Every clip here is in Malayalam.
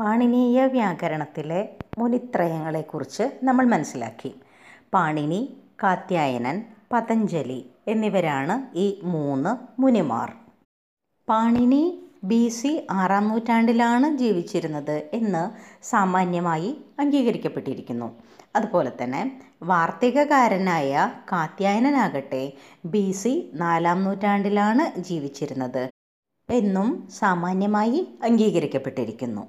പാണിനീയ വ്യാകരണത്തിലെ മുനിത്രയങ്ങളെക്കുറിച്ച് നമ്മൾ മനസ്സിലാക്കി. പാണിനി കാത്യായനൻ പതഞ്ജലി എന്നിവരാണ് ഈ മൂന്ന് മുനിമാർ. പാണിനി ബി സി ആറാം നൂറ്റാണ്ടിലാണ് ജീവിച്ചിരുന്നത് എന്ന് സാമാന്യമായി അംഗീകരിക്കപ്പെട്ടിരിക്കുന്നു. അതുപോലെ തന്നെ വാർത്തികകാരനായ കാത്യായനനാകട്ടെ ബി സി നാലാം നൂറ്റാണ്ടിലാണ് ജീവിച്ചിരുന്നത് എന്നും സാമാന്യമായി അംഗീകരിക്കപ്പെട്ടിരിക്കുന്നു.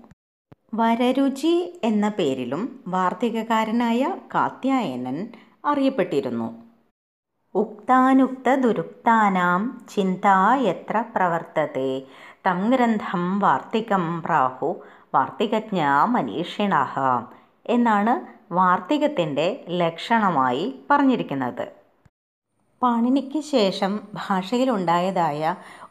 വരരുചി എന്ന പേരിലും വാർത്തികകാരനായ കാത്യായനൻ അറിയപ്പെട്ടിരുന്നു. ഉക്താനുക്ത ദുരുക്താനാം ചിന്താ എത്ര പ്രവർത്തത്തെ തം ഗ്രന്ഥം വാർത്തികം പ്രാഹു വാർത്തികജ്ഞ മനീഷിണ എന്നാണ് വാർത്തികത്തിന്റെ ലക്ഷണമായി പറഞ്ഞിരിക്കുന്നത്. പാണിനിക്ക് ശേഷം ഭാഷയിലുണ്ടായതായ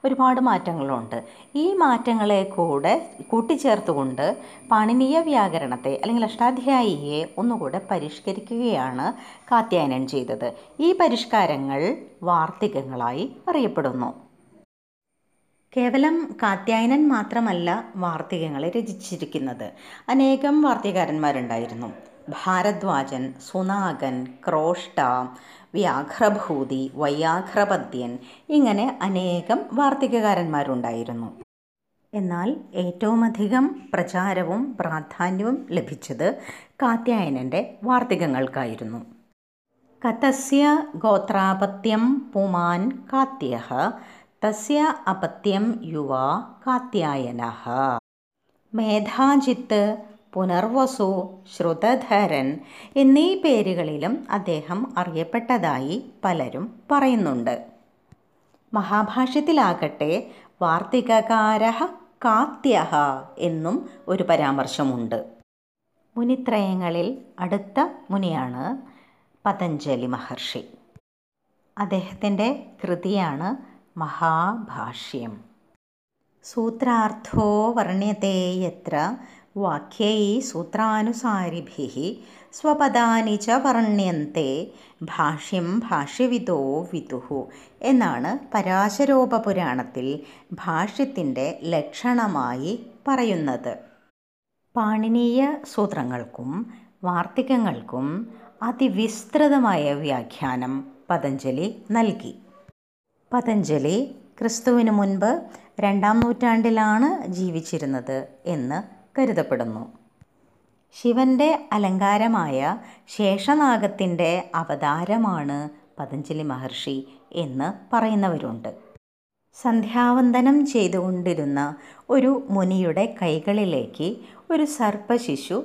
ഒരുപാട് മാറ്റങ്ങളുണ്ട്. ഈ മാറ്റങ്ങളെ കൂടെ കൂട്ടിച്ചേർത്തുകൊണ്ട് പാണിനീയ വ്യാകരണത്തെ അല്ലെങ്കിൽ അഷ്ടാധ്യായിയെ ഒന്നുകൂടെ പരിഷ്കരിക്കുകയാണ് കാത്യായനൻ ചെയ്തത്. ഈ പരിഷ്കാരങ്ങൾ വാർത്തികങ്ങളായി അറിയപ്പെടുന്നു. കേവലം കാത്യായനൻ മാത്രമല്ല വാർത്തികങ്ങളെ രചിച്ചിരിക്കുന്നത്. അനേകം വാർത്തികാരന്മാരുണ്ടായിരുന്നു. ഭാരദ്വാജൻ സുനാഗൻ ക്രോഷ്ട വ്യാഘ്രഭൂതി വൈയാഘ്രപദ്യൻ ഇങ്ങനെ അനേകം വാർത്തികകാരന്മാരുണ്ടായിരുന്നു എന്നാൽ ഏറ്റവുമധികം പ്രചാരവും പ്രാധാന്യവും ലഭിച്ചത് കാത്യായനന്റെ വാർത്തികങ്ങൾക്കായിരുന്നു കതസ്യ ഗോത്രാപത്യം പുമാൻ കാത്യ തസ്യ അപത്യം യുവ കാത്യായന മേധാജിത്ത് പുനർവസു ശ്രുതധരൻ എന്നീ പേരുകളിലും അദ്ദേഹം അറിയപ്പെട്ടതായി പലരും പറയുന്നുണ്ട്. മഹാഭാഷ്യത്തിലാകട്ടെ വാർത്തികകാര കാത്യ എന്നും ഒരു പരാമർശമുണ്ട്. മുനിത്രയങ്ങളിൽ അടുത്ത മുനിയാണ് പതഞ്ജലി മഹർഷി. അദ്ദേഹത്തിന്റെ കൃതിയാണ് മഹാഭാഷ്യം. സൂത്രാർത്ഥോ വർണ്യതേയത്ര യത്ര വാക്യൈ സൂത്രാനുസാരിഭി സ്വപദാനി ച വർണ്യന്തെ ഭാഷ്യം ഭാഷ്യവിദോ വിദുഹു എന്നാണ് പരാശരോപപുരാണത്തിൽ ഭാഷ്യത്തിന്റെ ലക്ഷണമായി പറയുന്നത്. പാണിനീയ സൂത്രങ്ങൾക്കും വാർത്തികങ്ങൾക്കും അതിവിസ്തൃതമായ വ്യാഖ്യാനം പതഞ്ജലി നൽകി. പതഞ്ജലി ക്രിസ്തുവിന് മുൻപ് രണ്ടാം നൂറ്റാണ്ടിലാണ് ജീവിച്ചിരുന്നത് എന്ന് കരുതപ്പെടുന്നു. ശിവന്റെ അലങ്കാരമായ ശേഷനാഗത്തിന്റെ അവതാരമാണ് പതഞ്ജലി മഹർഷി എന്ന് പറയുന്നവരുണ്ട്. സന്ധ്യാവന്ദനം ചെയ്തുകൊണ്ടിരുന്ന ഒരു മുനിയുടെ കൈകളിലേക്ക് ഒരു സർപ്പശിശു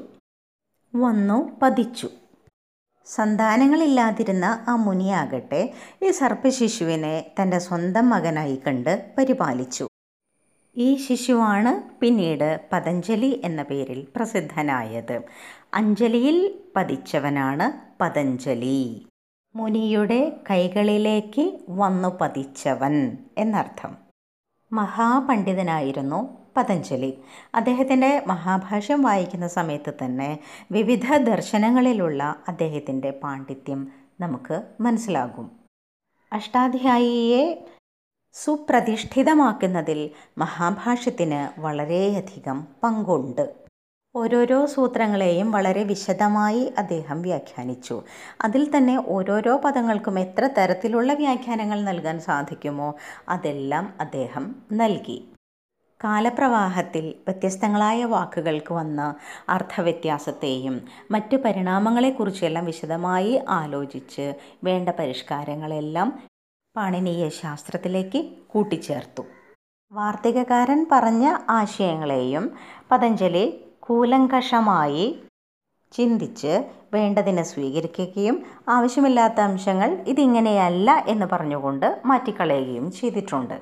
വന്നു പതിച്ചു. സന്താനങ്ങളില്ലാതിരുന്ന ആ മുനിയാകട്ടെ ഈ സർപ്പശിശുവിനെ തന്റെ സ്വന്തം മകനായി കണ്ട് പരിപാലിച്ചു. ഈ ശിശുവാണ് പിന്നീട് പതഞ്ജലി എന്ന പേരിൽ പ്രസിദ്ധനായത്. അഞ്ജലിയിൽ പതിച്ചവനാണ് പതഞ്ജലി. മുനിയുടെ കൈകളിലേക്ക് വന്നു പതിച്ചവൻ എന്നർത്ഥം. മഹാപണ്ഡിതനായിരുന്നു പതഞ്ജലി. അദ്ദേഹത്തിന്റെ മഹാഭാഷ്യം വായിക്കുന്ന സമയത്ത് തന്നെ വിവിധ ദർശനങ്ങളിലുള്ള അദ്ദേഹത്തിന്റെ പാണ്ഡിത്യം നമുക്ക് മനസ്സിലാകും. അഷ്ടാധ്യായിയെ സുപ്രതിഷ്ഠിതമാക്കുന്നതിൽ മഹാഭാഷ്യത്തിന് വളരെയധികം പങ്കുണ്ട്. ഓരോരോ സൂത്രങ്ങളെയും വളരെ വിശദമായി അദ്ദേഹം വ്യാഖ്യാനിച്ചു. അതിൽ തന്നെ ഓരോരോ പദങ്ങൾക്കും എത്ര തരത്തിലുള്ള വ്യാഖ്യാനങ്ങൾ നൽകാൻ സാധിക്കുമോ അതെല്ലാം അദ്ദേഹം നൽകി. കാലപ്രവാഹത്തിൽ വ്യത്യസ്തങ്ങളായ വാക്കുകൾക്ക് വന്ന അർത്ഥവ്യത്യാസത്തെയും മറ്റു പരിണാമങ്ങളെക്കുറിച്ചെല്ലാം വിശദമായി ആലോചിച്ച് വേണ്ട പരിഷ്കാരങ്ങളെല്ലാം പാണിനീയ ശാസ്ത്രത്തിലേക്ക് കൂട്ടിച്ചേർത്തു. വാർത്തികകാരൻ പറഞ്ഞ ആശയങ്ങളെയും പതഞ്ജലി കൂലങ്കഷമായി ചിന്തിച്ച് വേണ്ടതിനെ സ്വീകരിക്കുകയും ആവശ്യമില്ലാത്ത അംശങ്ങൾ ഇതിങ്ങനെയല്ല എന്ന് പറഞ്ഞുകൊണ്ട് മാറ്റിക്കളയുകയും ചെയ്തിട്ടുണ്ട്.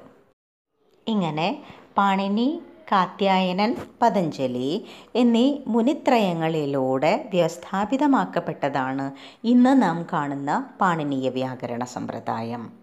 ഇങ്ങനെ പാണിനി കാത്യായനൻ പതഞ്ജലി എന്നീ മുനിത്രയങ്ങളിലൂടെ വ്യവസ്ഥാപിതമാക്കപ്പെട്ടതാണ് ഇന്ന് നാം കാണുന്ന പാണിനീയ വ്യാകരണ സമ്പ്രദായം.